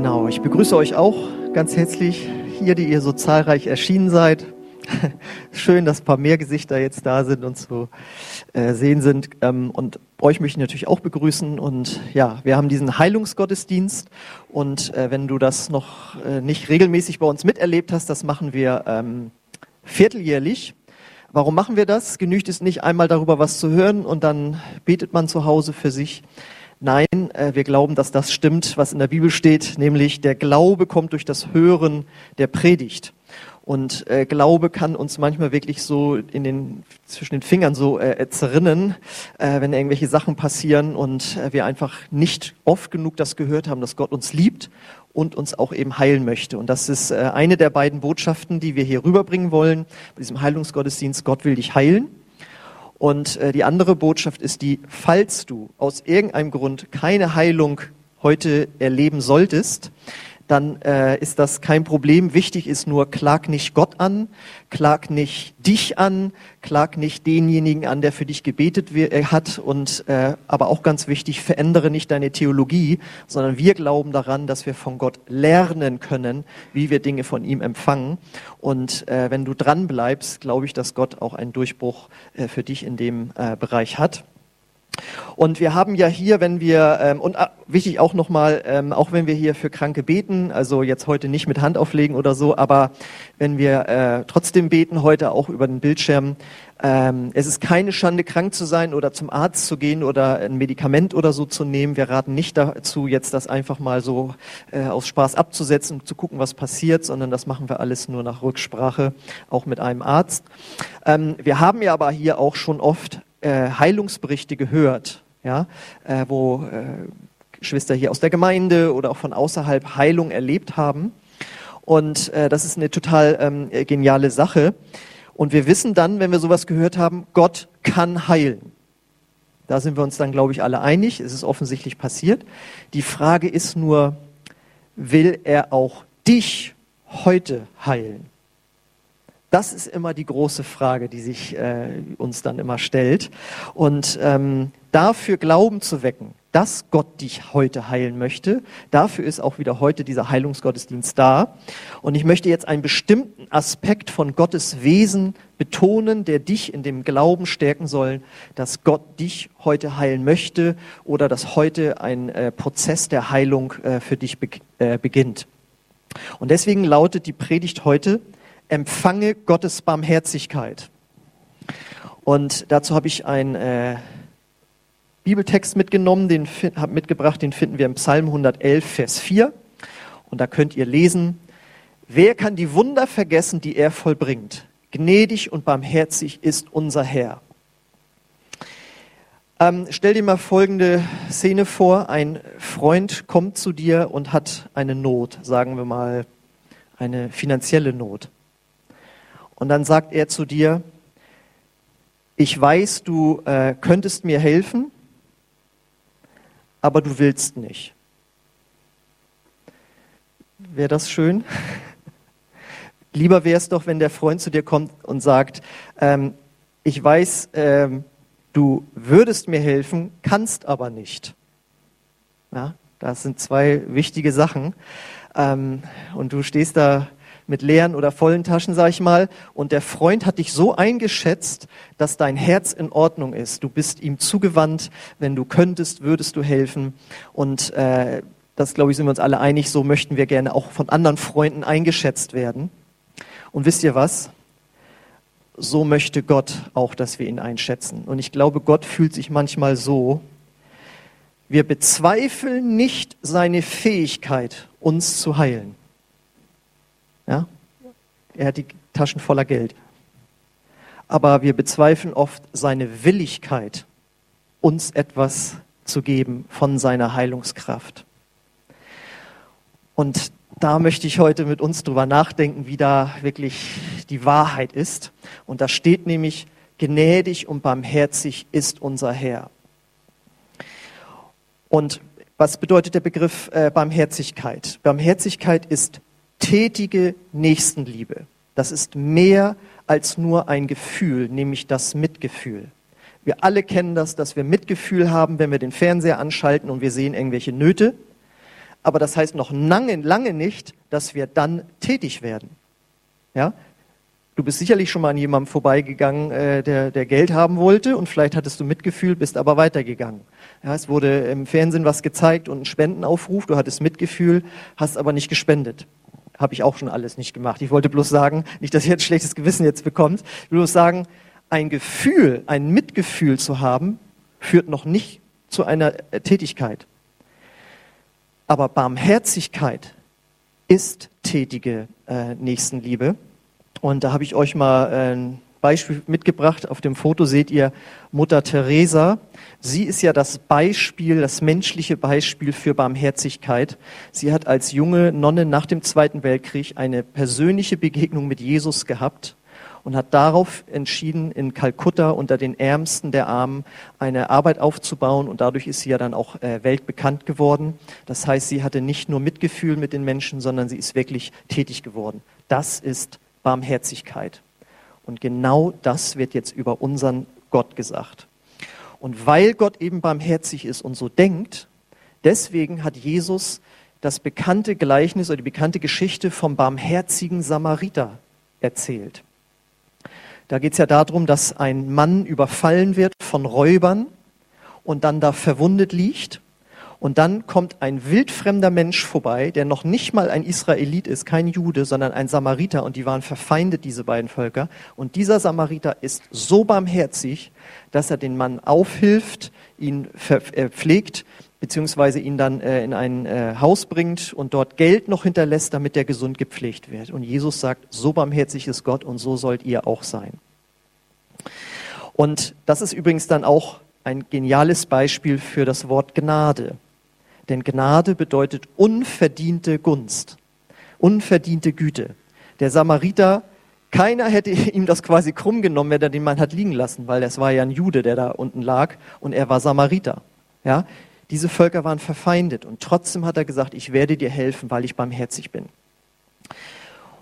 Genau, ich begrüße euch auch ganz herzlich hier, die ihr so zahlreich erschienen seid. Schön, dass ein paar mehr Gesichter jetzt da sind und zu äh, sehen sind. Ähm, und euch möchte ich natürlich auch begrüßen. Und ja, wir haben diesen Heilungsgottesdienst. Und äh, wenn du das noch äh, nicht regelmäßig bei uns miterlebt hast, das machen wir ähm, vierteljährlich. Warum machen wir das? Genügt es nicht einmal darüber was zu hören und dann betet man zu Hause für sich, Nein, äh, wir glauben, dass das stimmt, was in der Bibel steht, nämlich der Glaube kommt durch das Hören der Predigt. Und äh, Glaube kann uns manchmal wirklich so in den, zwischen den Fingern so äh, zerrinnen, äh, wenn irgendwelche Sachen passieren und äh, wir einfach nicht oft genug das gehört haben, dass Gott uns liebt und uns auch eben heilen möchte. Und das ist äh, eine der beiden Botschaften, die wir hier rüberbringen wollen, bei diesem Heilungsgottesdienst. Gott will dich heilen. Und äh, die andere Botschaft ist die, falls du aus irgendeinem Grund keine Heilung heute erleben solltest, dann äh, ist das kein Problem. Wichtig ist nur, klag nicht Gott an, klag nicht dich an, klag nicht denjenigen an, der für dich gebetet äh, hat. Und äh, aber auch ganz wichtig, verändere nicht deine Theologie, sondern wir glauben daran, dass wir von Gott lernen können, wie wir Dinge von ihm empfangen. Und äh, wenn du dran bleibst, glaube ich, dass Gott auch einen Durchbruch äh, für dich in dem äh, Bereich hat. Und wir haben ja hier, wenn wir, ähm, und ah, wichtig auch nochmal, ähm, auch wenn wir hier für Kranke beten, also jetzt heute nicht mit Hand auflegen oder so, aber wenn wir äh, trotzdem beten, heute auch über den Bildschirm, ähm, es ist keine Schande, krank zu sein oder zum Arzt zu gehen oder ein Medikament oder so zu nehmen. Wir raten nicht dazu, jetzt das einfach mal so äh, aus Spaß abzusetzen, zu gucken, was passiert, sondern das machen wir alles nur nach Rücksprache, auch mit einem Arzt. Ähm, wir haben ja aber hier auch schon oft äh, Heilungsberichte gehört, ja, äh, wo äh, Geschwister hier aus der Gemeinde oder auch von außerhalb Heilung erlebt haben. Und äh, das ist eine total ähm, geniale Sache. Und wir wissen dann, wenn wir sowas gehört haben, Gott kann heilen. Da sind wir uns dann, glaube ich, alle einig. Es ist offensichtlich passiert. Die Frage ist nur, will er auch dich heute heilen? Das ist immer die große Frage, die sich äh, uns dann immer stellt. Und ähm, dafür Glauben zu wecken, dass Gott dich heute heilen möchte, dafür ist auch wieder heute dieser Heilungsgottesdienst da. Und ich möchte jetzt einen bestimmten Aspekt von Gottes Wesen betonen, der dich in dem Glauben stärken soll, dass Gott dich heute heilen möchte oder dass heute ein äh, Prozess der Heilung äh, für dich be äh, beginnt. Und deswegen lautet die Predigt heute, empfange Gottes Barmherzigkeit. Und dazu habe ich einen äh, Bibeltext mitgenommen, den habe mitgebracht, den finden wir im Psalm 111, Vers 4. Und da könnt ihr lesen, wer kann die Wunder vergessen, die er vollbringt? Gnädig und barmherzig ist unser Herr. Ähm, stell dir mal folgende Szene vor. Ein Freund kommt zu dir und hat eine Not, sagen wir mal eine finanzielle Not. Und dann sagt er zu dir, ich weiß, du äh, könntest mir helfen, aber du willst nicht. Wäre das schön? Lieber wäre es doch, wenn der Freund zu dir kommt und sagt, ähm, ich weiß, ähm, du würdest mir helfen, kannst aber nicht. Ja, das sind zwei wichtige Sachen. Ähm, und du stehst da mit leeren oder vollen Taschen, sag ich mal. Und der Freund hat dich so eingeschätzt, dass dein Herz in Ordnung ist. Du bist ihm zugewandt. Wenn du könntest, würdest du helfen. Und äh, das, glaube ich, sind wir uns alle einig. So möchten wir gerne auch von anderen Freunden eingeschätzt werden. Und wisst ihr was? So möchte Gott auch, dass wir ihn einschätzen. Und ich glaube, Gott fühlt sich manchmal so, wir bezweifeln nicht seine Fähigkeit, uns zu heilen. Ja? Er hat die Taschen voller Geld. Aber wir bezweifeln oft seine Willigkeit, uns etwas zu geben von seiner Heilungskraft. Und da möchte ich heute mit uns drüber nachdenken, wie da wirklich die Wahrheit ist. Und da steht nämlich, gnädig und barmherzig ist unser Herr. Und was bedeutet der Begriff äh, Barmherzigkeit? Barmherzigkeit ist tätige Nächstenliebe. Das ist mehr als nur ein Gefühl, nämlich das Mitgefühl. Wir alle kennen das, dass wir Mitgefühl haben, wenn wir den Fernseher anschalten und wir sehen irgendwelche Nöte. aber das heißt noch lange, lange nicht, dass wir dann tätig werden. Ja? Du bist sicherlich schon mal an jemandem vorbeigegangen, äh, der, der Geld haben wollte und vielleicht hattest du Mitgefühl, bist aber weitergegangen. Ja, es wurde im Fernsehen was gezeigt und ein Spendenaufruf, du hattest Mitgefühl, hast aber nicht gespendet. Habe ich auch schon alles nicht gemacht. Ich wollte bloß sagen, nicht, dass ihr jetzt schlechtes Gewissen jetzt bekommt, ich will bloß sagen, ein Gefühl, ein Mitgefühl zu haben, führt noch nicht zu einer äh, Tätigkeit. Aber Barmherzigkeit ist tätige äh, Nächstenliebe. Und da habe ich euch mal äh, ein Beispiel mitgebracht. Auf dem Foto seht ihr Mutter Teresa. Sie ist ja das Beispiel, das menschliche Beispiel für Barmherzigkeit. Sie hat als junge Nonne nach dem Zweiten Weltkrieg eine persönliche Begegnung mit Jesus gehabt und hat darauf entschieden, in Kalkutta unter den Ärmsten der Armen eine Arbeit aufzubauen. Und dadurch ist sie ja dann auch äh, weltbekannt geworden. Das heißt, sie hatte nicht nur Mitgefühl mit den Menschen, sondern sie ist wirklich tätig geworden. Das ist Barmherzigkeit. Und genau das wird jetzt über unseren Gott gesagt. Und weil Gott eben barmherzig ist und so denkt, deswegen hat Jesus das bekannte Gleichnis oder die bekannte Geschichte vom barmherzigen Samariter erzählt. Da geht es ja darum, dass ein Mann überfallen wird von Räubern und dann da verwundet liegt. Und dann kommt ein wildfremder Mensch vorbei, der noch nicht mal ein Israelit ist, kein Jude, sondern ein Samariter. Und die waren verfeindet, diese beiden Völker. Und dieser Samariter ist so barmherzig, dass er den Mann aufhilft, ihn äh, pflegt, beziehungsweise ihn dann äh, in ein äh, Haus bringt und dort Geld noch hinterlässt, damit er gesund gepflegt wird. Und Jesus sagt, so barmherzig ist Gott und so sollt ihr auch sein. Und das ist übrigens dann auch ein geniales Beispiel für das Wort Gnade. Denn Gnade bedeutet unverdiente Gunst, unverdiente Güte. Der Samariter, keiner hätte ihm das quasi krumm genommen, wenn er den Mann hat liegen lassen, weil es war ja ein Jude, der da unten lag und er war Samariter. Ja, diese Völker waren verfeindet und trotzdem hat er gesagt, ich werde dir helfen, weil ich barmherzig bin.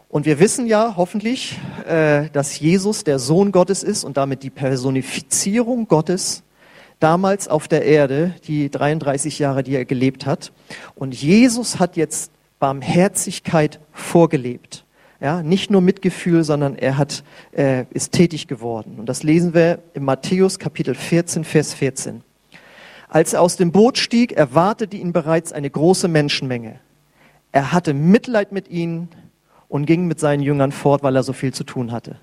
Und wir wissen ja hoffentlich, äh, dass Jesus der Sohn Gottes ist und damit die Personifizierung Gottes damals auf der Erde, die 33 Jahre, die er gelebt hat. Und Jesus hat jetzt Barmherzigkeit vorgelebt. Ja, nicht nur Mitgefühl, sondern er hat, äh, ist tätig geworden. Und das lesen wir im Matthäus Kapitel 14, Vers 14. Als er aus dem Boot stieg, erwartete ihn bereits eine große Menschenmenge. Er hatte Mitleid mit ihnen und ging mit seinen Jüngern fort, weil er so viel zu tun hatte.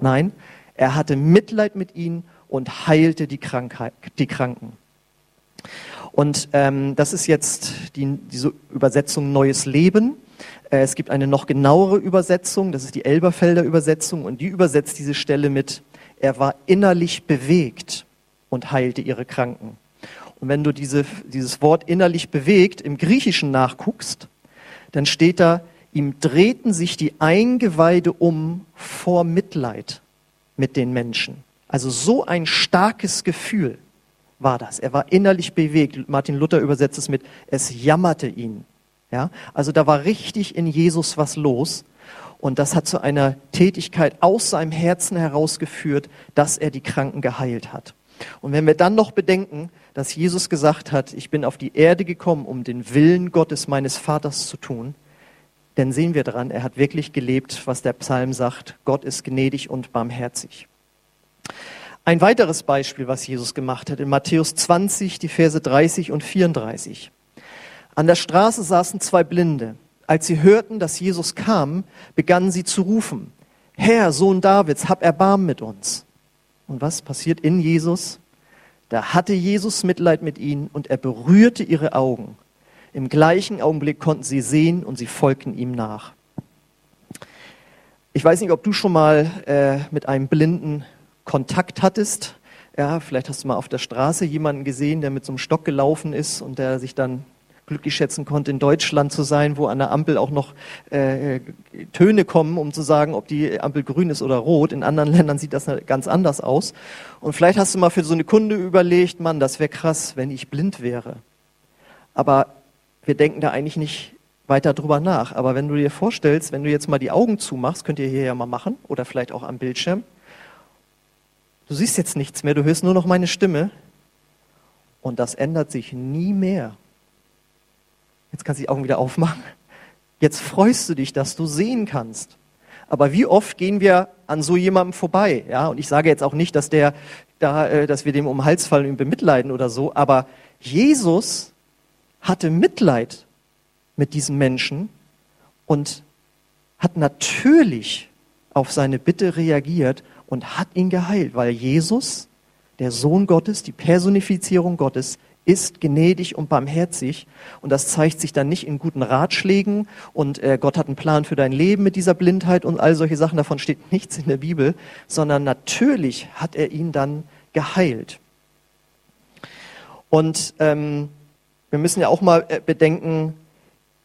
Nein, er hatte Mitleid mit ihnen und heilte die, Krankheit, die Kranken. Und ähm, das ist jetzt die, diese Übersetzung Neues Leben. Äh, es gibt eine noch genauere Übersetzung, das ist die Elberfelder Übersetzung, und die übersetzt diese Stelle mit, er war innerlich bewegt und heilte ihre Kranken. Und wenn du diese, dieses Wort innerlich bewegt im Griechischen nachguckst, dann steht da, ihm drehten sich die Eingeweide um vor Mitleid mit den Menschen. Also so ein starkes Gefühl war das. Er war innerlich bewegt. Martin Luther übersetzt es mit, es jammerte ihn. Ja, also da war richtig in Jesus was los. Und das hat zu einer Tätigkeit aus seinem Herzen herausgeführt, dass er die Kranken geheilt hat. Und wenn wir dann noch bedenken, dass Jesus gesagt hat, ich bin auf die Erde gekommen, um den Willen Gottes meines Vaters zu tun, dann sehen wir daran, er hat wirklich gelebt, was der Psalm sagt, Gott ist gnädig und barmherzig. Ein weiteres Beispiel, was Jesus gemacht hat, in Matthäus 20, die Verse 30 und 34. An der Straße saßen zwei Blinde. Als sie hörten, dass Jesus kam, begannen sie zu rufen, Herr, Sohn Davids, hab Erbarmen mit uns. Und was passiert in Jesus? Da hatte Jesus Mitleid mit ihnen und er berührte ihre Augen. Im gleichen Augenblick konnten sie sehen und sie folgten ihm nach. Ich weiß nicht, ob du schon mal äh, mit einem Blinden Kontakt hattest. Ja, vielleicht hast du mal auf der Straße jemanden gesehen, der mit so einem Stock gelaufen ist und der sich dann glücklich schätzen konnte, in Deutschland zu sein, wo an der Ampel auch noch äh, Töne kommen, um zu sagen, ob die Ampel grün ist oder rot. In anderen Ländern sieht das ganz anders aus. Und vielleicht hast du mal für so eine Kunde überlegt, Mann, das wäre krass, wenn ich blind wäre. Aber wir denken da eigentlich nicht weiter drüber nach. Aber wenn du dir vorstellst, wenn du jetzt mal die Augen zumachst, könnt ihr hier ja mal machen oder vielleicht auch am Bildschirm, Du siehst jetzt nichts mehr, du hörst nur noch meine Stimme. Und das ändert sich nie mehr. Jetzt kannst du die Augen wieder aufmachen. Jetzt freust du dich, dass du sehen kannst. Aber wie oft gehen wir an so jemandem vorbei? Ja, und ich sage jetzt auch nicht, dass der da, äh, dass wir dem um den Hals fallen und ihn bemitleiden oder so. Aber Jesus hatte Mitleid mit diesem Menschen und hat natürlich auf seine Bitte reagiert und hat ihn geheilt, weil Jesus, der Sohn Gottes, die Personifizierung Gottes, ist gnädig und barmherzig. Und das zeigt sich dann nicht in guten Ratschlägen und äh, Gott hat einen Plan für dein Leben mit dieser Blindheit und all solche Sachen. Davon steht nichts in der Bibel, sondern natürlich hat er ihn dann geheilt. Und ähm, wir müssen ja auch mal äh, bedenken,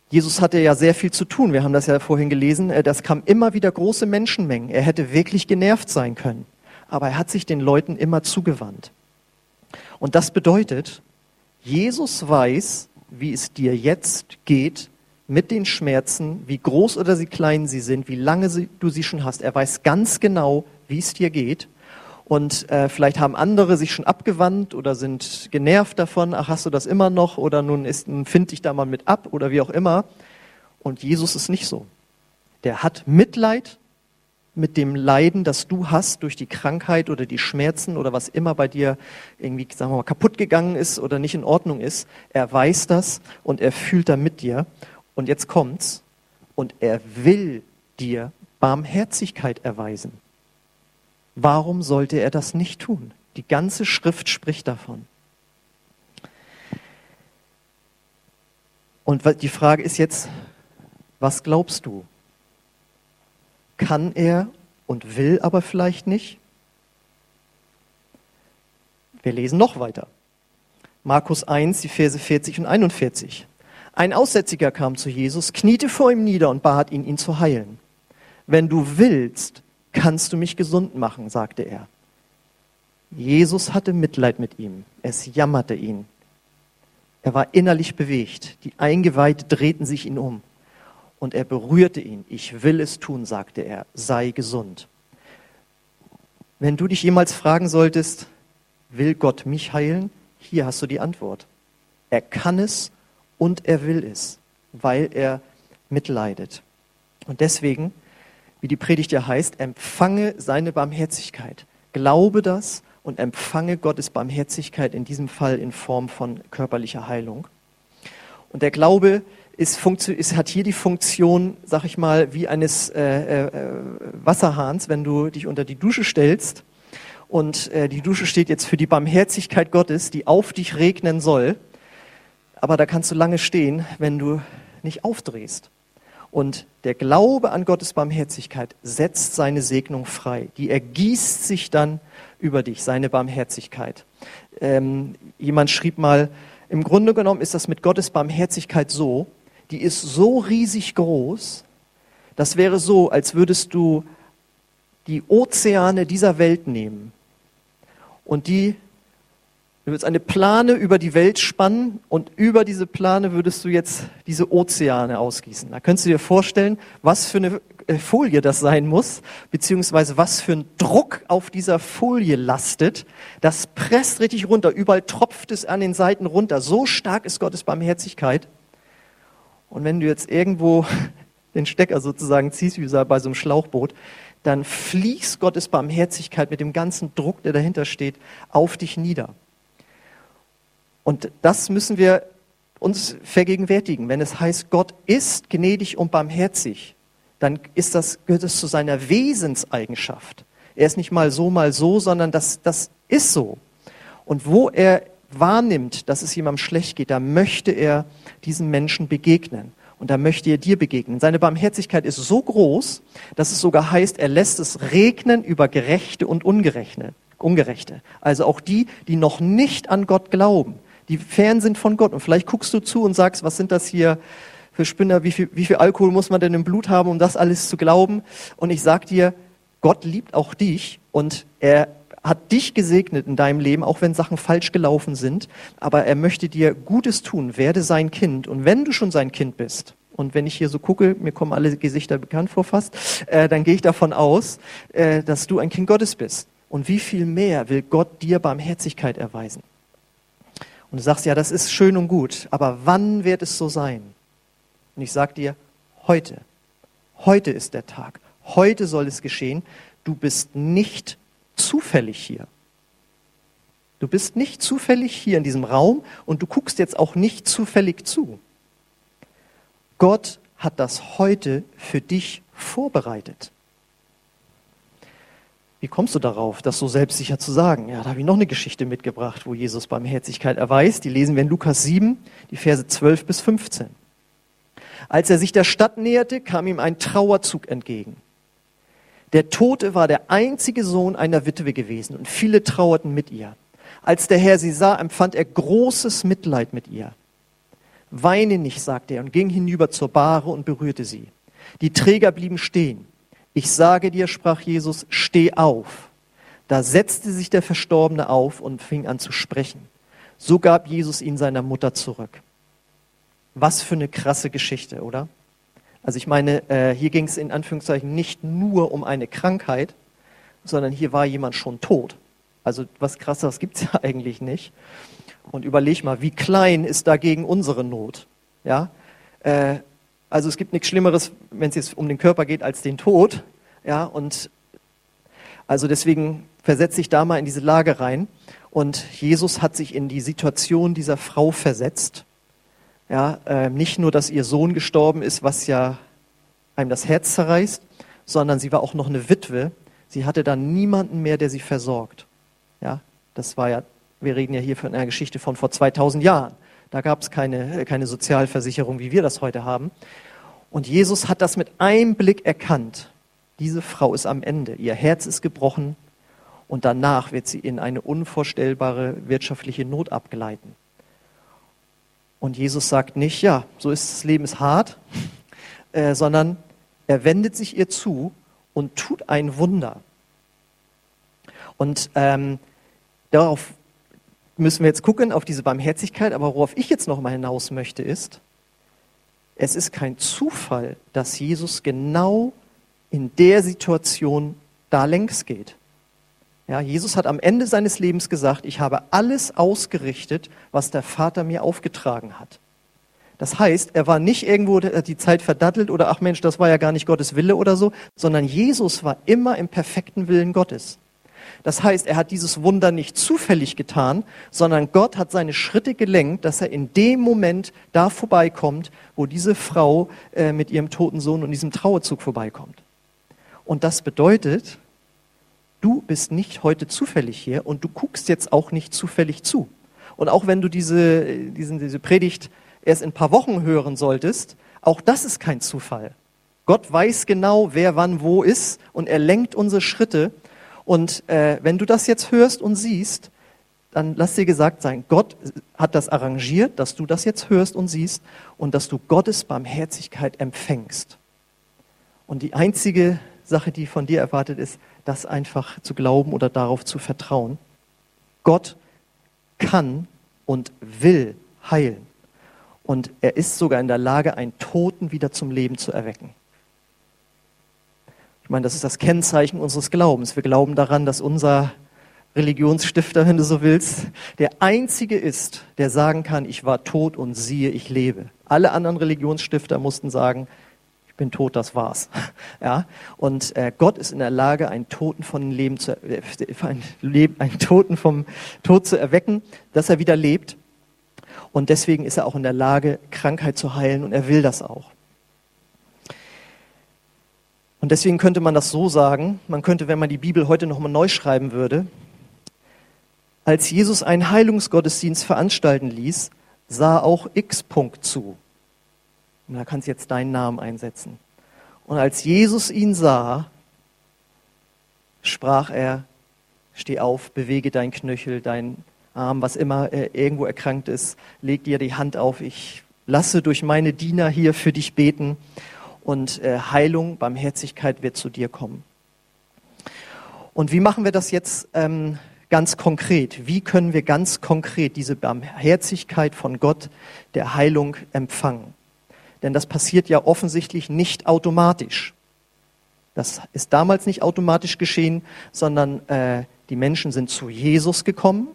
Jesus hatte ja sehr viel zu tun. Wir haben das ja vorhin gelesen. Äh, das kam immer wieder große Menschenmengen. Er hätte wirklich genervt sein können. Aber er hat sich den Leuten immer zugewandt. Und das bedeutet, Jesus weiß, wie es dir jetzt geht mit den Schmerzen, wie groß oder wie klein sie sind, wie lange sie, du sie schon hast. Er weiß ganz genau, wie es dir geht. Und äh, vielleicht haben andere sich schon abgewandt oder sind genervt davon, ach, hast du das immer noch oder nun ist, find dich da mal mit ab oder wie auch immer. Und Jesus ist nicht so. Der hat Mitleid mit dem Leiden, das du hast durch die Krankheit oder die Schmerzen oder was immer bei dir irgendwie, sagen wir mal, kaputt gegangen ist oder nicht in Ordnung ist. Er weiß das und er fühlt da mit dir. Und jetzt kommt's. Und er will dir Barmherzigkeit erweisen. Warum sollte er das nicht tun? Die ganze Schrift spricht davon. Und die Frage ist jetzt, was glaubst du? Kann er und will aber vielleicht nicht? Wir lesen noch weiter. Markus 1, die Verse 40 und 41. Ein Aussätziger kam zu Jesus, kniete vor ihm nieder und bat ihn, ihn zu heilen. Wenn du willst, kannst du mich gesund machen, sagte er. Jesus hatte Mitleid mit ihm. Es jammerte ihn. Er war innerlich bewegt. Die Eingeweide drehten sich ihn um. Und er berührte ihn. Ich will es tun, sagte er. Sei gesund. Wenn du dich jemals fragen solltest, will Gott mich heilen? Hier hast du die Antwort. Er kann es und er will es, weil er mitleidet. Und deswegen wie die Predigt ja heißt, empfange seine Barmherzigkeit. Glaube das und empfange Gottes Barmherzigkeit in diesem Fall in Form von körperlicher Heilung. Und der Glaube ist, ist, hat hier die Funktion, sag ich mal, wie eines äh, äh, Wasserhahns, wenn du dich unter die Dusche stellst und äh, die Dusche steht jetzt für die Barmherzigkeit Gottes, die auf dich regnen soll. Aber da kannst du lange stehen, wenn du nicht aufdrehst. Und der Glaube an Gottes Barmherzigkeit setzt seine Segnung frei. Die ergießt sich dann über dich, seine Barmherzigkeit. Ähm, jemand schrieb mal, im Grunde genommen ist das mit Gottes Barmherzigkeit so, die ist so riesig groß, das wäre so, als würdest du die Ozeane dieser Welt nehmen und die Du würdest eine Plane über die Welt spannen und über diese Plane würdest du jetzt diese Ozeane ausgießen. Da könntest du dir vorstellen, was für eine äh, Folie das sein muss, beziehungsweise was für ein Druck auf dieser Folie lastet. Das presst richtig runter, überall tropft es an den Seiten runter. So stark ist Gottes Barmherzigkeit. Und wenn du jetzt irgendwo den Stecker sozusagen ziehst, wie bei so einem Schlauchboot, dann fließt Gottes Barmherzigkeit mit dem ganzen Druck, der dahinter steht, auf dich nieder. Und das müssen wir uns vergegenwärtigen. Wenn es heißt, Gott ist gnädig und barmherzig, dann ist das, gehört es zu seiner Wesenseigenschaft. Er ist nicht mal so, mal so, sondern das, das ist so. Und wo er wahrnimmt, dass es jemandem schlecht geht, da möchte er diesen Menschen begegnen. Und da möchte er dir begegnen. Seine Barmherzigkeit ist so groß, dass es sogar heißt, er lässt es regnen über Gerechte und Ungerechte. Ungerechte. Also auch die, die noch nicht an Gott glauben die fern sind von Gott. Und vielleicht guckst du zu und sagst, was sind das hier für Spinner, wie viel, wie viel Alkohol muss man denn im Blut haben, um das alles zu glauben? Und ich sag dir, Gott liebt auch dich und er hat dich gesegnet in deinem Leben, auch wenn Sachen falsch gelaufen sind. Aber er möchte dir Gutes tun. Werde sein Kind. Und wenn du schon sein Kind bist, und wenn ich hier so gucke, mir kommen alle Gesichter bekannt vor fast, äh, dann gehe ich davon aus, äh, dass du ein Kind Gottes bist. Und wie viel mehr will Gott dir Barmherzigkeit erweisen? Und du sagst, ja, das ist schön und gut, aber wann wird es so sein? Und ich sage dir, heute, heute ist der Tag, heute soll es geschehen. Du bist nicht zufällig hier. Du bist nicht zufällig hier in diesem Raum und du guckst jetzt auch nicht zufällig zu. Gott hat das heute für dich vorbereitet. Wie kommst du darauf, das so selbstsicher zu sagen? Ja, da habe ich noch eine Geschichte mitgebracht, wo Jesus Barmherzigkeit erweist. Die lesen wir in Lukas 7, die Verse 12 bis 15. Als er sich der Stadt näherte, kam ihm ein Trauerzug entgegen. Der Tote war der einzige Sohn einer Witwe gewesen und viele trauerten mit ihr. Als der Herr sie sah, empfand er großes Mitleid mit ihr. Weine nicht, sagte er und ging hinüber zur Bahre und berührte sie. Die Träger blieben stehen. Ich sage dir, sprach Jesus, steh auf. Da setzte sich der Verstorbene auf und fing an zu sprechen. So gab Jesus ihn seiner Mutter zurück. Was für eine krasse Geschichte, oder? Also ich meine, äh, hier ging es in Anführungszeichen nicht nur um eine Krankheit, sondern hier war jemand schon tot. Also was krasseres gibt es ja eigentlich nicht. Und überleg mal, wie klein ist dagegen unsere Not? Ja, äh, also es gibt nichts Schlimmeres, wenn es jetzt um den Körper geht, als den Tod. Ja, und also deswegen versetze ich da mal in diese Lage rein. Und Jesus hat sich in die Situation dieser Frau versetzt. Ja, äh, nicht nur, dass ihr Sohn gestorben ist, was ja einem das Herz zerreißt, sondern sie war auch noch eine Witwe. Sie hatte dann niemanden mehr, der sie versorgt. Ja, das war ja, wir reden ja hier von einer Geschichte von vor 2000 Jahren. Da gab es keine, keine Sozialversicherung, wie wir das heute haben. Und Jesus hat das mit einem Blick erkannt. Diese Frau ist am Ende. Ihr Herz ist gebrochen und danach wird sie in eine unvorstellbare wirtschaftliche Not abgleiten. Und Jesus sagt nicht, ja, so ist das Leben ist hart, äh, sondern er wendet sich ihr zu und tut ein Wunder. Und ähm, darauf müssen wir jetzt gucken, auf diese Barmherzigkeit. Aber worauf ich jetzt noch mal hinaus möchte, ist, es ist kein Zufall, dass Jesus genau in der Situation da längs geht. Ja, Jesus hat am Ende seines Lebens gesagt, ich habe alles ausgerichtet, was der Vater mir aufgetragen hat. Das heißt, er war nicht irgendwo die Zeit verdattelt oder ach Mensch, das war ja gar nicht Gottes Wille oder so, sondern Jesus war immer im perfekten Willen Gottes. Das heißt, er hat dieses Wunder nicht zufällig getan, sondern Gott hat seine Schritte gelenkt, dass er in dem Moment da vorbeikommt, wo diese Frau äh, mit ihrem toten Sohn und diesem Trauerzug vorbeikommt. Und das bedeutet, du bist nicht heute zufällig hier und du guckst jetzt auch nicht zufällig zu. Und auch wenn du diese, diesen, diese Predigt erst in ein paar Wochen hören solltest, auch das ist kein Zufall. Gott weiß genau, wer wann wo ist und er lenkt unsere Schritte und äh, wenn du das jetzt hörst und siehst, dann lass dir gesagt sein, Gott hat das arrangiert, dass du das jetzt hörst und siehst und dass du Gottes Barmherzigkeit empfängst. Und die einzige Sache, die von dir erwartet ist, das einfach zu glauben oder darauf zu vertrauen. Gott kann und will heilen. Und er ist sogar in der Lage, einen Toten wieder zum Leben zu erwecken. Ich meine, das ist das Kennzeichen unseres Glaubens. Wir glauben daran, dass unser Religionsstifter, wenn du so willst, der einzige ist, der sagen kann, ich war tot und siehe, ich lebe. Alle anderen Religionsstifter mussten sagen, ich bin tot, das war's. Ja? Und äh, Gott ist in der Lage, einen Toten von Leben zu, äh, ein Leben, einen Toten vom Tod zu erwecken, dass er wieder lebt. Und deswegen ist er auch in der Lage, Krankheit zu heilen und er will das auch. Und deswegen könnte man das so sagen, man könnte, wenn man die Bibel heute nochmal neu schreiben würde, als Jesus einen Heilungsgottesdienst veranstalten ließ, sah auch X. Punkt zu. Und da kannst du jetzt deinen Namen einsetzen. Und als Jesus ihn sah, sprach er, steh auf, bewege dein Knöchel, dein Arm, was immer äh, irgendwo erkrankt ist, leg dir die Hand auf, ich lasse durch meine Diener hier für dich beten und äh, Heilung, Barmherzigkeit wird zu dir kommen. Und wie machen wir das jetzt ähm, ganz konkret? Wie können wir ganz konkret diese Barmherzigkeit von Gott der Heilung empfangen? Denn das passiert ja offensichtlich nicht automatisch. Das ist damals nicht automatisch geschehen, sondern äh, die Menschen sind zu Jesus gekommen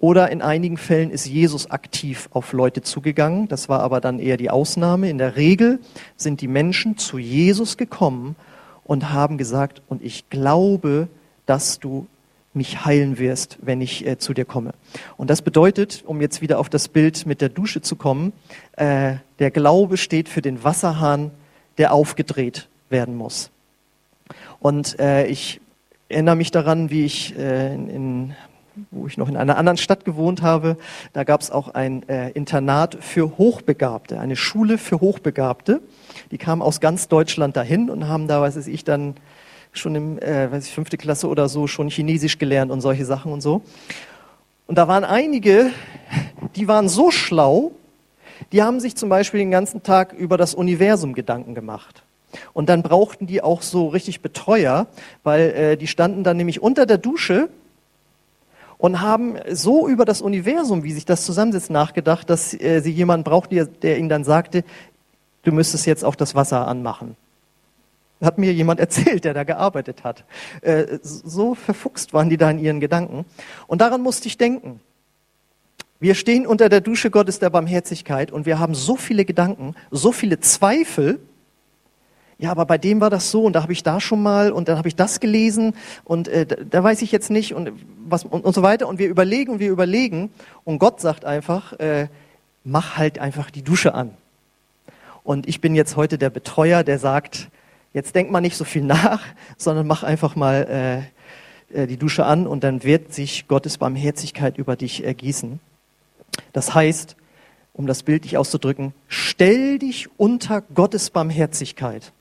Oder in einigen Fällen ist Jesus aktiv auf Leute zugegangen. Das war aber dann eher die Ausnahme. In der Regel sind die Menschen zu Jesus gekommen und haben gesagt, und ich glaube, dass du mich heilen wirst, wenn ich äh, zu dir komme. Und das bedeutet, um jetzt wieder auf das Bild mit der Dusche zu kommen, äh, der Glaube steht für den Wasserhahn, der aufgedreht werden muss. Und äh, ich erinnere mich daran, wie ich äh, in, in wo ich noch in einer anderen Stadt gewohnt habe, da gab es auch ein äh, Internat für Hochbegabte, eine Schule für Hochbegabte. Die kamen aus ganz Deutschland dahin und haben da, weiß ich, dann schon im, äh, weiß ich, fünfte Klasse oder so schon Chinesisch gelernt und solche Sachen und so. Und da waren einige, die waren so schlau, die haben sich zum Beispiel den ganzen Tag über das Universum Gedanken gemacht. Und dann brauchten die auch so richtig Betreuer, weil äh, die standen dann nämlich unter der Dusche und haben so über das Universum, wie sich das zusammensetzt, nachgedacht, dass äh, sie jemanden braucht, der, der ihnen dann sagte, du müsstest jetzt auch das Wasser anmachen. Hat mir jemand erzählt, der da gearbeitet hat. Äh, so verfuchst waren die da in ihren Gedanken. Und daran musste ich denken. Wir stehen unter der Dusche Gottes der Barmherzigkeit und wir haben so viele Gedanken, so viele Zweifel. Ja, aber bei dem war das so und da habe ich da schon mal und dann habe ich das gelesen und äh, da, da, weiß ich jetzt nicht und was und, und, so weiter und wir überlegen und wir überlegen und Gott sagt einfach, äh, mach halt einfach die Dusche an. Und ich bin jetzt heute der Betreuer, der sagt, jetzt denk mal nicht so viel nach, sondern mach einfach mal äh, äh, die Dusche an und dann wird sich Gottes Barmherzigkeit über dich ergießen. Das heißt, um das bildlich auszudrücken, stell dich unter Gottes Barmherzigkeit.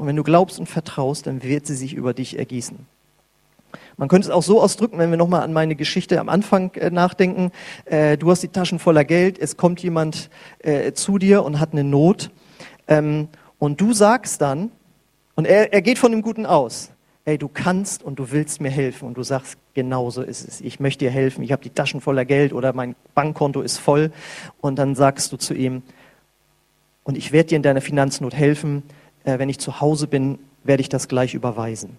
Und wenn du glaubst und vertraust, dann wird sie sich über dich ergießen. Man könnte es auch so ausdrücken, wenn wir nochmal an meine Geschichte am Anfang äh, nachdenken. Äh, du hast die Taschen voller Geld, es kommt jemand äh, zu dir und hat eine Not. Ähm, und du sagst dann, und er, er geht von dem Guten aus, hey, du kannst und du willst mir helfen. Und du sagst, genauso ist es. Ich möchte dir helfen. Ich habe die Taschen voller Geld oder mein Bankkonto ist voll. Und dann sagst du zu ihm, und ich werde dir in deiner Finanznot helfen. Äh, wenn ich zu Hause bin, werde ich das gleich überweisen.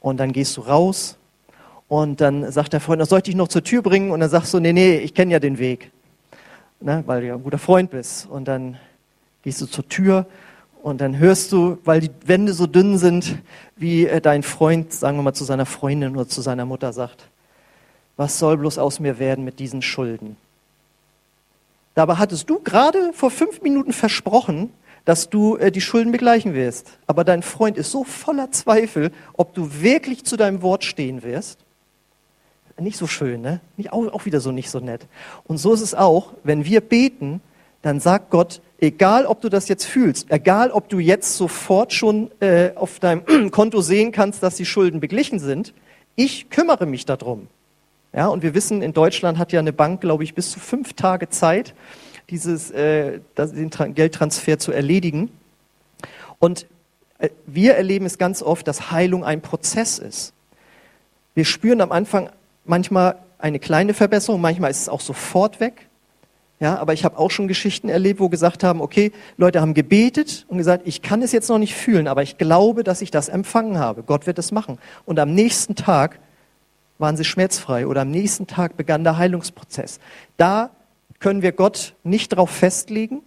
Und dann gehst du raus und dann sagt der Freund, soll ich dich noch zur Tür bringen? Und dann sagst du, nee, nee, ich kenne ja den Weg, ne, weil du ja ein guter Freund bist. Und dann gehst du zur Tür und dann hörst du, weil die Wände so dünn sind, wie äh, dein Freund, sagen wir mal, zu seiner Freundin oder zu seiner Mutter sagt, was soll bloß aus mir werden mit diesen Schulden? Dabei hattest du gerade vor fünf Minuten versprochen, dass du äh, die Schulden begleichen wirst. Aber dein Freund ist so voller Zweifel, ob du wirklich zu deinem Wort stehen wirst. Nicht so schön, ne? Nicht, auch, auch wieder so nicht so nett. Und so ist es auch, wenn wir beten, dann sagt Gott, egal ob du das jetzt fühlst, egal ob du jetzt sofort schon äh, auf deinem Konto sehen kannst, dass die Schulden beglichen sind, ich kümmere mich darum. Ja, und wir wissen, in Deutschland hat ja eine Bank, glaube ich, bis zu fünf Tage Zeit, dieses, äh, den Tra Geldtransfer zu erledigen. Und äh, wir erleben es ganz oft, dass Heilung ein Prozess ist. Wir spüren am Anfang manchmal eine kleine Verbesserung, manchmal ist es auch sofort weg. Ja, aber ich habe auch schon Geschichten erlebt, wo gesagt haben, okay, Leute haben gebetet und gesagt, ich kann es jetzt noch nicht fühlen, aber ich glaube, dass ich das empfangen habe. Gott wird es machen. Und am nächsten Tag waren sie schmerzfrei oder am nächsten Tag begann der Heilungsprozess. Da können wir Gott nicht darauf festlegen,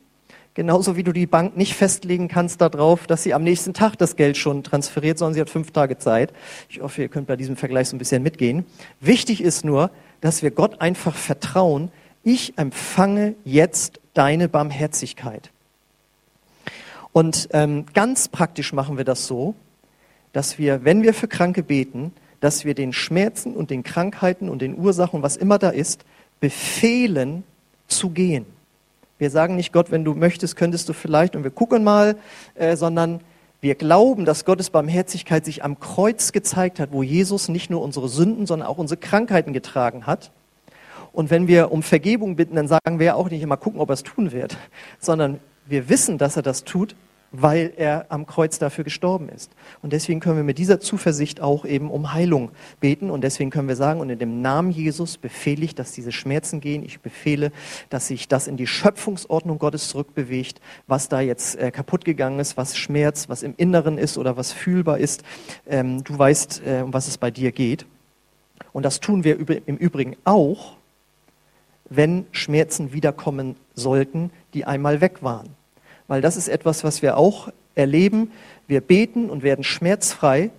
genauso wie du die Bank nicht festlegen kannst darauf, dass sie am nächsten Tag das Geld schon transferiert, sondern sie hat fünf Tage Zeit. Ich hoffe, ihr könnt bei diesem Vergleich so ein bisschen mitgehen. Wichtig ist nur, dass wir Gott einfach vertrauen, ich empfange jetzt deine Barmherzigkeit. Und ähm, ganz praktisch machen wir das so, dass wir, wenn wir für Kranke beten, dass wir den Schmerzen und den Krankheiten und den Ursachen, was immer da ist, befehlen zu gehen. Wir sagen nicht, Gott, wenn du möchtest, könntest du vielleicht und wir gucken mal, äh, sondern wir glauben, dass Gottes Barmherzigkeit sich am Kreuz gezeigt hat, wo Jesus nicht nur unsere Sünden, sondern auch unsere Krankheiten getragen hat und wenn wir um Vergebung bitten, dann sagen wir auch nicht immer gucken, ob er es tun wird, sondern wir wissen, dass er das tut, weil er am Kreuz dafür gestorben ist. Und deswegen können wir mit dieser Zuversicht auch eben um Heilung beten. Und deswegen können wir sagen, und in dem Namen Jesus befehle ich, dass diese Schmerzen gehen. Ich befehle, dass sich das in die Schöpfungsordnung Gottes zurückbewegt, was da jetzt äh, kaputt gegangen ist, was Schmerz, was im Inneren ist oder was fühlbar ist. Ähm, du weißt, äh, um was es bei dir geht. Und das tun wir im Übrigen auch, wenn Schmerzen wiederkommen sollten, die einmal weg waren. Weil das ist etwas, was wir auch erleben. Wir beten und werden schmerzfrei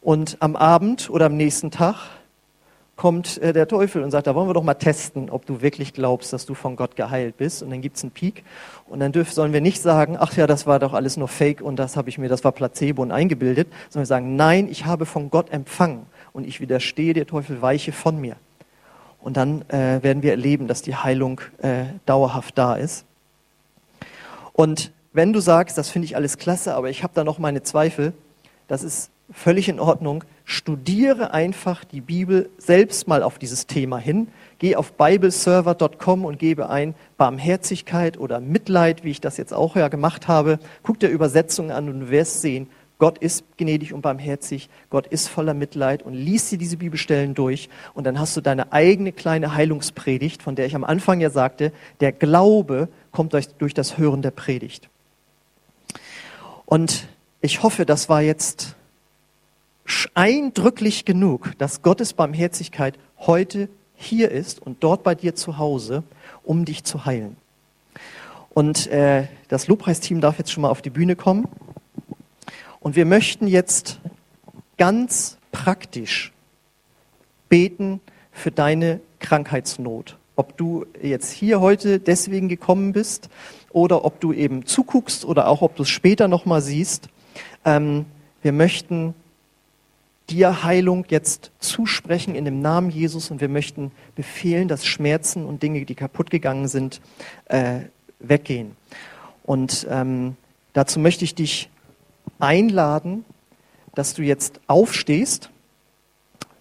und am Abend oder am nächsten Tag kommt äh, der Teufel und sagt, da wollen wir doch mal testen, ob du wirklich glaubst, dass du von Gott geheilt bist. Und dann gibt es einen Peak. Und dann dürfen, sollen wir nicht sagen, ach ja, das war doch alles nur Fake und das habe ich mir, das war Placebo und eingebildet, sondern wir sagen, nein, ich habe von Gott empfangen und ich widerstehe, der Teufel weiche von mir. Und dann äh, werden wir erleben, dass die Heilung äh, dauerhaft da ist. Und wenn du sagst, das finde ich alles klasse, aber ich habe da noch meine Zweifel, das ist völlig in Ordnung. Studiere einfach die Bibel selbst mal auf dieses Thema hin. Geh auf bibleserver.com und gebe ein Barmherzigkeit oder Mitleid, wie ich das jetzt auch ja gemacht habe. Guck dir Übersetzungen an und du wirst sehen, Gott ist gnädig und barmherzig, Gott ist voller Mitleid und liest dir diese Bibelstellen durch und dann hast du deine eigene kleine Heilungspredigt, von der ich am Anfang ja sagte, der Glaube kommt durch, durch das Hören der Predigt. Und ich hoffe, das war jetzt eindrücklich genug, dass Gottes Barmherzigkeit heute hier ist und dort bei dir zu Hause, um dich zu heilen. Und äh, das Lobpreisteam darf jetzt schon mal auf die Bühne kommen. Und wir möchten jetzt ganz praktisch beten für deine Krankheitsnot. Ob du jetzt hier heute deswegen gekommen bist oder ob du eben zuguckst oder auch ob du es später nochmal siehst. Ähm, wir möchten dir Heilung jetzt zusprechen in dem Namen Jesus und wir möchten befehlen, dass Schmerzen und Dinge, die kaputt gegangen sind, äh, weggehen. Und ähm, dazu möchte ich dich einladen, dass du jetzt aufstehst,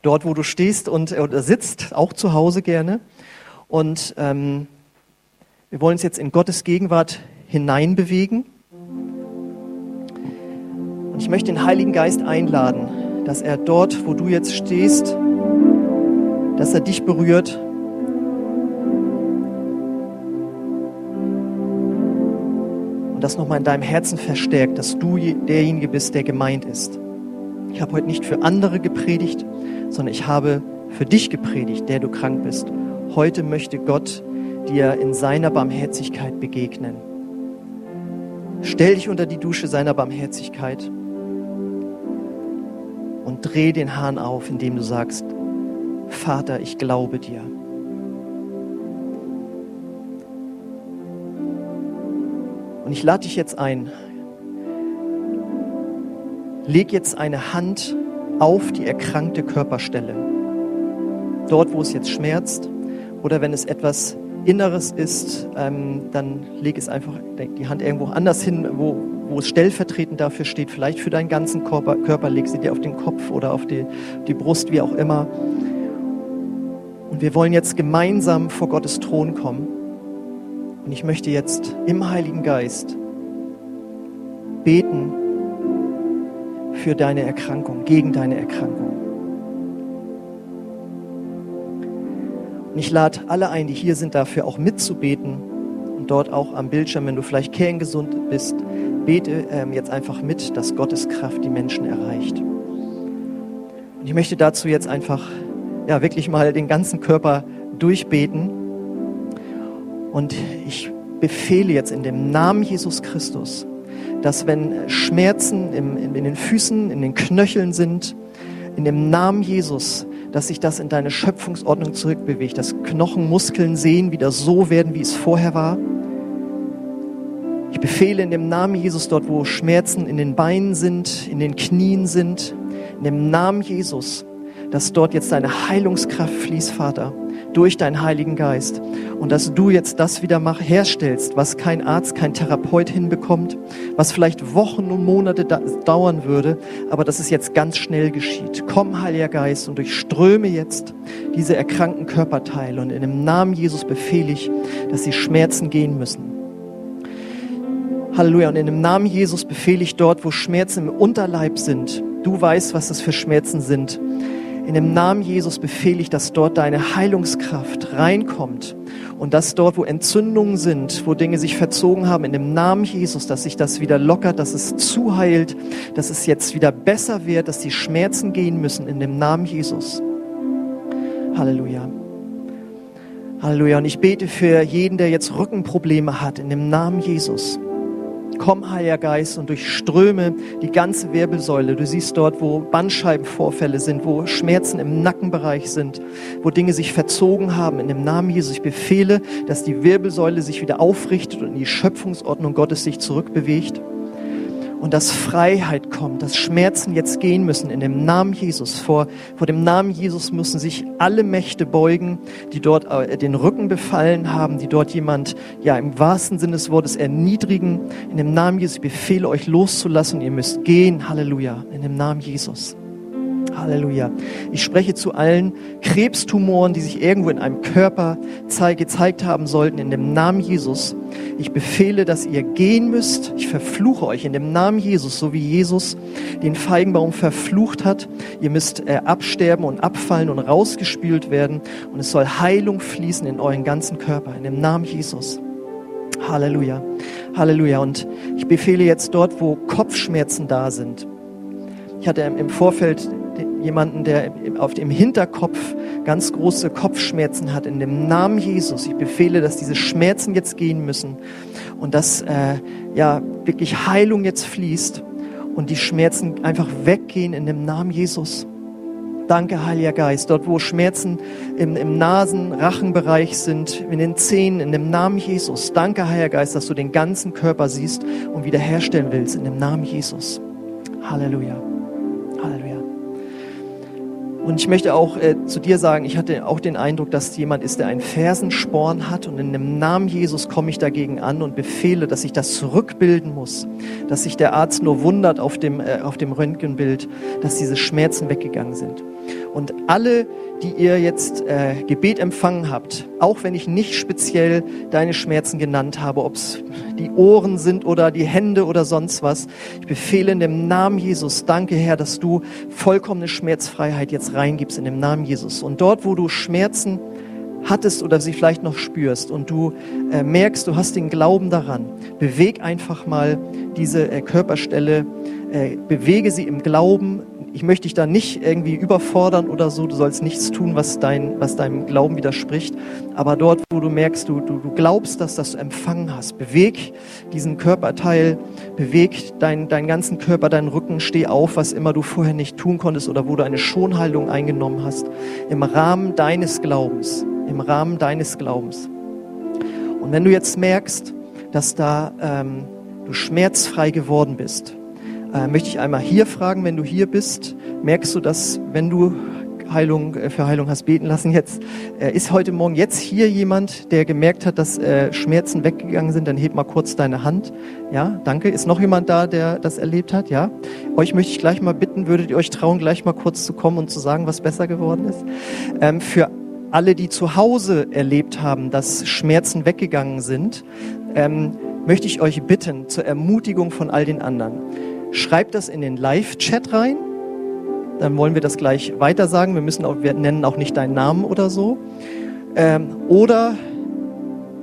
dort wo du stehst und oder sitzt, auch zu Hause gerne. Und ähm, wir wollen uns jetzt in Gottes Gegenwart hineinbewegen. Und ich möchte den Heiligen Geist einladen, dass er dort, wo du jetzt stehst, dass er dich berührt. Das nochmal in deinem Herzen verstärkt, dass du derjenige bist, der gemeint ist. Ich habe heute nicht für andere gepredigt, sondern ich habe für dich gepredigt, der du krank bist. Heute möchte Gott dir in seiner Barmherzigkeit begegnen. Stell dich unter die Dusche seiner Barmherzigkeit und dreh den Hahn auf, indem du sagst, Vater, ich glaube dir. Und ich lade dich jetzt ein. Leg jetzt eine Hand auf die erkrankte Körperstelle. Dort, wo es jetzt schmerzt oder wenn es etwas Inneres ist, ähm, dann leg es einfach die Hand irgendwo anders hin, wo, wo es stellvertretend dafür steht, vielleicht für deinen ganzen Körper, Körper leg sie dir auf den Kopf oder auf die, die Brust, wie auch immer. Und wir wollen jetzt gemeinsam vor Gottes Thron kommen. Und ich möchte jetzt im Heiligen Geist beten für deine Erkrankung, gegen deine Erkrankung. Und ich lade alle ein, die hier sind, dafür auch mitzubeten und dort auch am Bildschirm, wenn du vielleicht kerngesund bist, bete ähm, jetzt einfach mit, dass Gottes Kraft die Menschen erreicht. Und ich möchte dazu jetzt einfach ja wirklich mal den ganzen Körper durchbeten. Und ich befehle jetzt in dem Namen Jesus Christus, dass wenn Schmerzen in, den Füßen, in den Knöcheln sind, in dem Namen Jesus, dass sich das in deine Schöpfungsordnung zurückbewegt, dass Knochen, Muskeln, Sehen wieder so werden, wie es vorher war. Ich befehle in dem Namen Jesus dort, wo Schmerzen in den Beinen sind, in den Knien sind, in dem Namen Jesus, dass dort jetzt deine Heilungskraft fließt, Vater, durch deinen Heiligen Geist. Und dass du jetzt das wieder mach, herstellst, was kein Arzt, kein Therapeut hinbekommt, was vielleicht Wochen und Monate da dauern würde, aber dass es jetzt ganz schnell geschieht. Komm, Heiliger Geist, und durchströme jetzt diese erkrankten Körperteile. Und in dem Namen Jesus befehle ich, dass die Schmerzen gehen müssen Halleluja. Und in dem Namen Jesus befehle ich dort, wo Schmerzen im Unterleib sind. Du weißt, was das für Schmerzen sind. In dem Namen Jesus befehle ich, dass dort deine Heilungskraft reinkommt und dass dort, wo Entzündungen sind, wo Dinge sich verzogen haben, in dem Namen Jesus, dass sich das wieder lockert, dass es zuheilt, dass es jetzt wieder besser wird, dass die Schmerzen gehen müssen in dem Namen Jesus. Halleluja. Halleluja. Und ich bete für jeden, der jetzt Rückenprobleme hat, in dem Namen Jesus. Komm, Heiliger Geist, und durchströme die ganze Wirbelsäule. Du siehst dort, wo Bandscheibenvorfälle sind, wo Schmerzen im Nackenbereich sind, wo Dinge sich verzogen haben. In dem Namen Jesus, ich befehle, dass die Wirbelsäule sich wieder aufrichtet und in die Schöpfungsordnung Gottes sich zurückbewegt und dass Freiheit kommt, dass Schmerzen jetzt gehen müssen in dem Namen Jesus. Vor, vor dem Namen Jesus müssen sich alle Mächte beugen, die dort äh, den Rücken befallen haben, die dort jemand, ja, im wahrsten Sinne des Wortes erniedrigen. In dem Namen Jesus, ich befehle euch loszulassen, ihr müsst gehen. Halleluja. In dem Namen Jesus. Halleluja. Ich spreche zu allen Krebstumoren, die sich irgendwo in einem Körper gezeigt haben sollten, in dem Namen Jesus. Ich befehle, dass ihr gehen müsst. Ich verfluche euch in dem Namen Jesus, so wie Jesus den Feigenbaum verflucht hat. Ihr müsst äh, absterben und abfallen und rausgespült werden. Und es soll Heilung fließen in euren ganzen Körper, in dem Namen Jesus. Halleluja. Halleluja. Und ich befehle jetzt dort, wo Kopfschmerzen da sind. Ich hatte im Vorfeld jemanden, der auf dem Hinterkopf ganz große Kopfschmerzen hat. In dem Namen Jesus, ich befehle, dass diese Schmerzen jetzt gehen müssen und dass äh, ja wirklich Heilung jetzt fließt und die Schmerzen einfach weggehen in dem Namen Jesus. Danke, Heiliger Geist. Dort, wo Schmerzen im, im Nasen-, Rachenbereich sind, in den Zähnen, in dem Namen Jesus. Danke, Heiliger Geist, dass du den ganzen Körper siehst und wiederherstellen willst, in dem Namen Jesus. Halleluja. Und ich möchte auch äh, zu dir sagen, ich hatte auch den Eindruck, dass jemand ist, der einen Fersensporn hat. Und in dem Namen Jesus komme ich dagegen an und befehle, dass ich das zurückbilden muss. Dass sich der Arzt nur wundert auf dem, äh, auf dem Röntgenbild, dass diese Schmerzen weggegangen sind. Und alle, die ihr jetzt äh, Gebet empfangen habt, auch wenn ich nicht speziell deine Schmerzen genannt habe, ob es die Ohren sind oder die Hände oder sonst was, ich befehle in dem Namen Jesus, danke Herr, dass du vollkommene Schmerzfreiheit jetzt reingibst in dem Namen Jesus. Und dort, wo du Schmerzen hattest oder sie vielleicht noch spürst und du äh, merkst, du hast den Glauben daran, beweg einfach mal diese äh, Körperstelle, äh, bewege sie im Glauben, ich möchte dich da nicht irgendwie überfordern oder so. Du sollst nichts tun, was, dein, was deinem Glauben widerspricht. Aber dort, wo du merkst, du, du, du glaubst das, dass du empfangen hast, beweg diesen Körperteil, beweg deinen dein ganzen Körper, deinen Rücken, steh auf, was immer du vorher nicht tun konntest oder wo du eine Schonhaltung eingenommen hast. Im Rahmen deines Glaubens. Im Rahmen deines Glaubens. Und wenn du jetzt merkst, dass da ähm, du schmerzfrei geworden bist, äh, möchte ich einmal hier fragen, wenn du hier bist, merkst du, dass wenn du Heilung, äh, für Heilung hast beten lassen jetzt, äh, ist heute Morgen jetzt hier jemand, der gemerkt hat, dass äh, Schmerzen weggegangen sind, dann heb mal kurz deine Hand. Ja, danke. Ist noch jemand da, der das erlebt hat? Ja. Euch möchte ich gleich mal bitten, würdet ihr euch trauen, gleich mal kurz zu kommen und zu sagen, was besser geworden ist? Ähm, für alle, die zu Hause erlebt haben, dass Schmerzen weggegangen sind, ähm, möchte ich euch bitten, zur Ermutigung von all den anderen Schreib das in den Live-Chat rein. Dann wollen wir das gleich weiter sagen. Wir müssen auch, wir nennen auch nicht deinen Namen oder so. Ähm, oder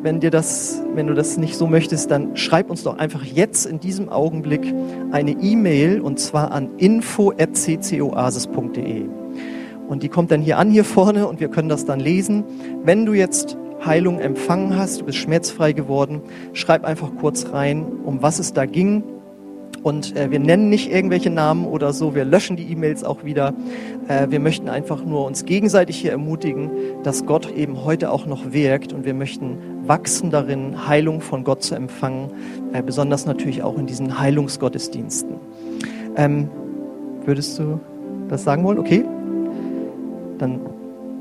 wenn dir das, wenn du das nicht so möchtest, dann schreib uns doch einfach jetzt in diesem Augenblick eine E-Mail und zwar an info@ccoasis.de. Und die kommt dann hier an hier vorne und wir können das dann lesen. Wenn du jetzt Heilung empfangen hast, du bist schmerzfrei geworden, schreib einfach kurz rein, um was es da ging und äh, wir nennen nicht irgendwelche Namen oder so, wir löschen die E-Mails auch wieder. Äh, wir möchten einfach nur uns gegenseitig hier ermutigen, dass Gott eben heute auch noch wirkt und wir möchten wachsen darin, Heilung von Gott zu empfangen, äh, besonders natürlich auch in diesen Heilungsgottesdiensten. Ähm, würdest du das sagen wollen? Okay? Dann,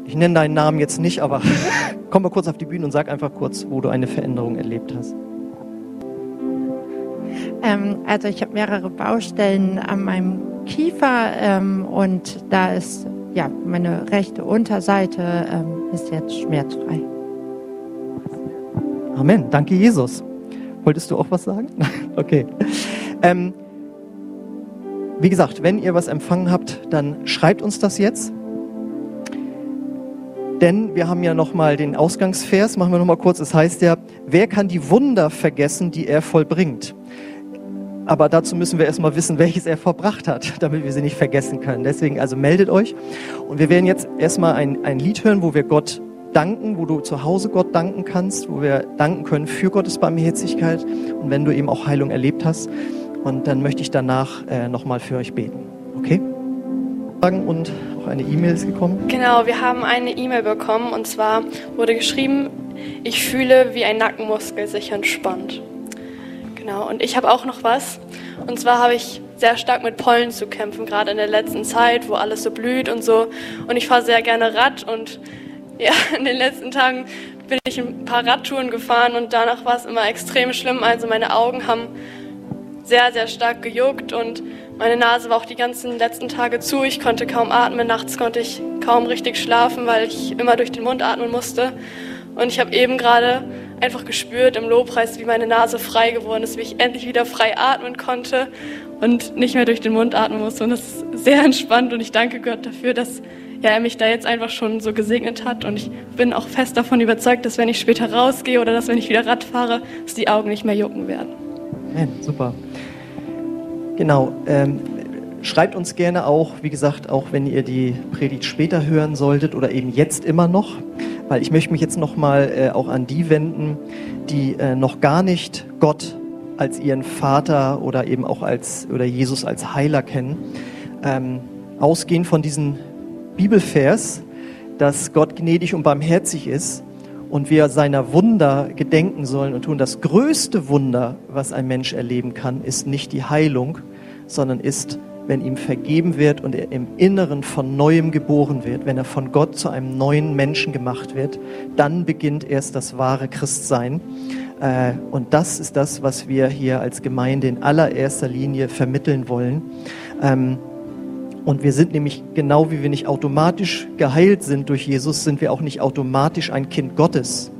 ich nenne deinen Namen jetzt nicht, aber komm mal kurz auf die Bühne und sag einfach kurz, wo du eine Veränderung erlebt hast. Ähm, also ich habe mehrere Baustellen an meinem Kiefer ähm, und da ist ja meine rechte Unterseite ähm, ist jetzt schmerzfrei. Amen. Danke Jesus. Wolltest du auch was sagen? okay. Ähm, wie gesagt, wenn ihr was empfangen habt, dann schreibt uns das jetzt. Denn wir haben ja nochmal den Ausgangsvers, machen wir nochmal kurz. Es heißt ja, wer kann die Wunder vergessen, die er vollbringt? Aber dazu müssen wir erstmal wissen, welches er verbracht hat, damit wir sie nicht vergessen können. Deswegen also meldet euch. Und wir werden jetzt erstmal ein, ein Lied hören, wo wir Gott danken, wo du zu Hause Gott danken kannst, wo wir danken können für Gottes Barmherzigkeit und wenn du eben auch Heilung erlebt hast. Und dann möchte ich danach äh, nochmal für euch beten. Okay? Und auch eine E-Mail ist gekommen. Genau, wir haben eine E-Mail bekommen und zwar wurde geschrieben, ich fühle, wie ein Nackenmuskel sich entspannt. Genau, und ich habe auch noch was. Und zwar habe ich sehr stark mit Pollen zu kämpfen, gerade in der letzten Zeit, wo alles so blüht und so. Und ich fahre sehr gerne Rad und ja, in den letzten Tagen bin ich ein paar Radtouren gefahren und danach war es immer extrem schlimm. Also meine Augen haben sehr, sehr stark gejuckt und meine Nase war auch die ganzen letzten Tage zu. Ich konnte kaum atmen. Nachts konnte ich kaum richtig schlafen, weil ich immer durch den Mund atmen musste. Und ich habe eben gerade einfach gespürt im Lobpreis, wie meine Nase frei geworden ist, wie ich endlich wieder frei atmen konnte und nicht mehr durch den Mund atmen musste. Und das ist sehr entspannt und ich danke Gott dafür, dass ja, er mich da jetzt einfach schon so gesegnet hat. Und ich bin auch fest davon überzeugt, dass wenn ich später rausgehe oder dass wenn ich wieder Rad fahre, dass die Augen nicht mehr jucken werden. Amen, super. Genau. Ähm, schreibt uns gerne auch, wie gesagt, auch wenn ihr die Predigt später hören solltet oder eben jetzt immer noch, weil ich möchte mich jetzt nochmal äh, auch an die wenden, die äh, noch gar nicht Gott als ihren Vater oder eben auch als oder Jesus als Heiler kennen. Ähm, ausgehend von diesem Bibelvers, dass Gott gnädig und barmherzig ist und wir seiner Wunder gedenken sollen und tun. Das größte Wunder, was ein Mensch erleben kann, ist nicht die Heilung, sondern ist, wenn ihm vergeben wird und er im Inneren von neuem geboren wird, wenn er von Gott zu einem neuen Menschen gemacht wird, dann beginnt erst das wahre Christsein. Äh, und das ist das, was wir hier als Gemeinde in allererster Linie vermitteln wollen. Ähm, und wir sind nämlich genau wie wir nicht automatisch geheilt sind durch Jesus, sind wir auch nicht automatisch ein Kind Gottes,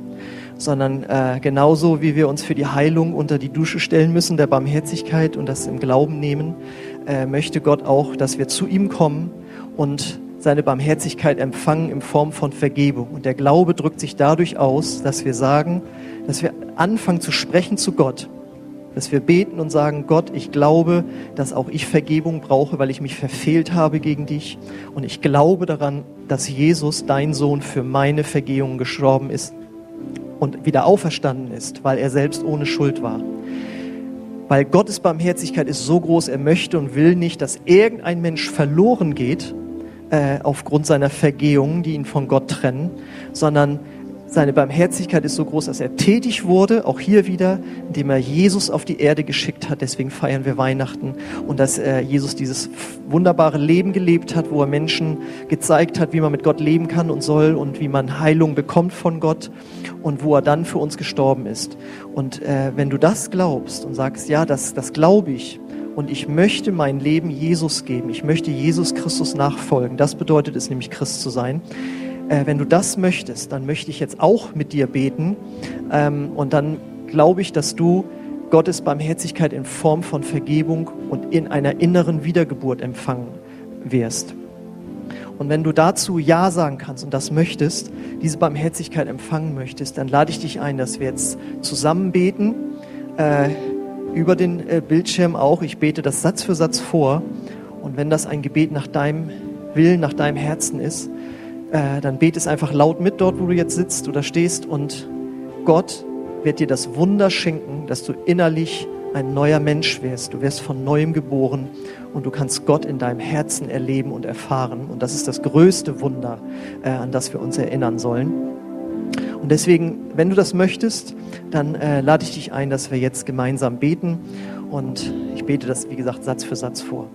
sondern äh, genauso wie wir uns für die Heilung unter die Dusche stellen müssen, der Barmherzigkeit und das im Glauben nehmen, äh, möchte Gott auch, dass wir zu ihm kommen und seine Barmherzigkeit empfangen in Form von Vergebung. Und der Glaube drückt sich dadurch aus, dass wir sagen, dass wir anfangen zu sprechen zu Gott dass wir beten und sagen, Gott, ich glaube, dass auch ich Vergebung brauche, weil ich mich verfehlt habe gegen dich. Und ich glaube daran, dass Jesus, dein Sohn, für meine Vergehung gestorben ist und wieder auferstanden ist, weil er selbst ohne Schuld war. Weil Gottes Barmherzigkeit ist so groß, er möchte und will nicht, dass irgendein Mensch verloren geht äh, aufgrund seiner Vergehungen, die ihn von Gott trennen, sondern seine Barmherzigkeit ist so groß, dass er tätig wurde, auch hier wieder, indem er Jesus auf die Erde geschickt hat. Deswegen feiern wir Weihnachten. Und dass äh, Jesus dieses wunderbare Leben gelebt hat, wo er Menschen gezeigt hat, wie man mit Gott leben kann und soll und wie man Heilung bekommt von Gott und wo er dann für uns gestorben ist. Und äh, wenn du das glaubst und sagst, ja, das, das glaube ich, und ich möchte mein Leben Jesus geben. Ich möchte Jesus Christus nachfolgen. Das bedeutet es nämlich, Christ zu sein äh, wenn du das möchtest, dann möchte ich jetzt auch mit dir beten. Ähm, und dann glaube ich, dass du Gottes Barmherzigkeit in Form von Vergebung und in einer inneren Wiedergeburt empfangen wirst. Und wenn du dazu Ja sagen kannst und das möchtest, diese Barmherzigkeit empfangen möchtest, dann lade ich dich ein, dass wir jetzt zusammen beten, äh, über den äh, Bildschirm auch. Ich bete das Satz für Satz vor. Und wenn das ein Gebet nach deinem Willen, nach deinem Herzen ist, äh, dann bete es einfach laut mit dort, wo du jetzt sitzt oder stehst und Gott wird dir das Wunder schenken, dass du innerlich ein neuer Mensch wirst. Du wirst von neuem geboren und du kannst Gott in deinem Herzen erleben und erfahren. Und das ist das größte Wunder, äh, an das wir uns erinnern sollen. Und deswegen, wenn du das möchtest, dann äh, lade ich dich ein, dass wir jetzt gemeinsam beten. Und ich bete das, wie gesagt, Satz für Satz vor.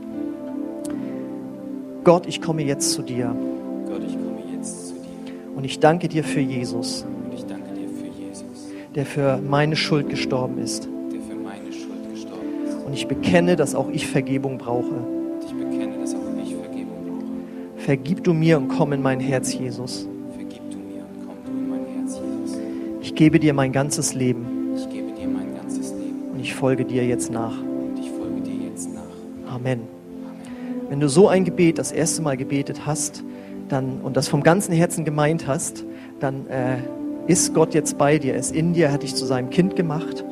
Gott, ich komme jetzt zu dir. Und ich danke dir für Jesus. Und ich danke dir für Jesus. Der für meine Schuld gestorben ist. Und ich bekenne, dass auch ich Vergebung brauche. Ich bekenne, dass auch ich Vergebung brauche. Vergib du mir und komm in mein Herz, Jesus. Vergib du mir und komm in mein Herz, Jesus. Ich gebe dir mein ganzes Leben. Ich gebe dir mein ganzes Leben. Und ich folge dir jetzt nach. Und ich folge dir jetzt nach. Amen. Amen. Wenn du so ein Gebet das erste Mal gebetet hast, dann, und das vom ganzen Herzen gemeint hast, dann äh, ist Gott jetzt bei dir, er ist in dir, er hat dich zu seinem Kind gemacht.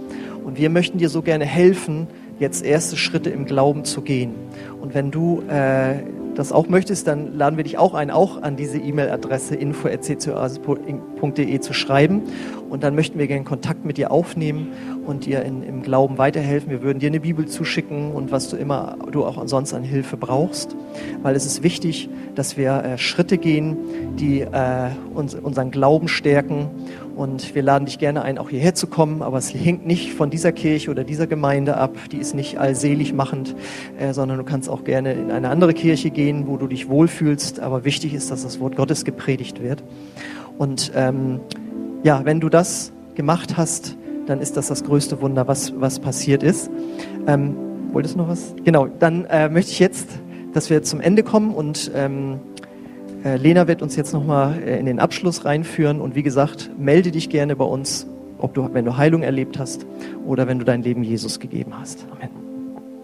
Und wir möchten dir so gerne helfen, jetzt erste Schritte im Glauben zu gehen. Und wenn du äh, das auch möchtest, dann laden wir dich auch ein, auch an diese E-Mail-Adresse info.ccoasis.de zu schreiben. Und dann möchten wir gerne Kontakt mit dir aufnehmen und dir in, im Glauben weiterhelfen. Wir würden dir eine Bibel zuschicken und was du immer du auch ansonsten an Hilfe brauchst. Weil es ist wichtig, dass wir äh, Schritte gehen, die äh, uns, unseren Glauben stärken. Und wir laden dich gerne ein, auch hierher zu kommen, aber es hängt nicht von dieser Kirche oder dieser Gemeinde ab. Die ist nicht allselig machend, äh, sondern du kannst auch gerne in eine andere Kirche gehen, wo du dich wohlfühlst. Aber wichtig ist, dass das Wort Gottes gepredigt wird. Und ähm, ja, wenn du das gemacht hast, dann ist das das größte Wunder, was, was passiert ist. Ähm, wolltest du noch was? Genau, dann äh, möchte ich jetzt, dass wir zum Ende kommen und ähm, äh, Lena wird uns jetzt nochmal äh, in den Abschluss reinführen und wie gesagt, melde dich gerne bei uns, ob du, wenn du Heilung erlebt hast oder wenn du dein Leben Jesus gegeben hast. Amen.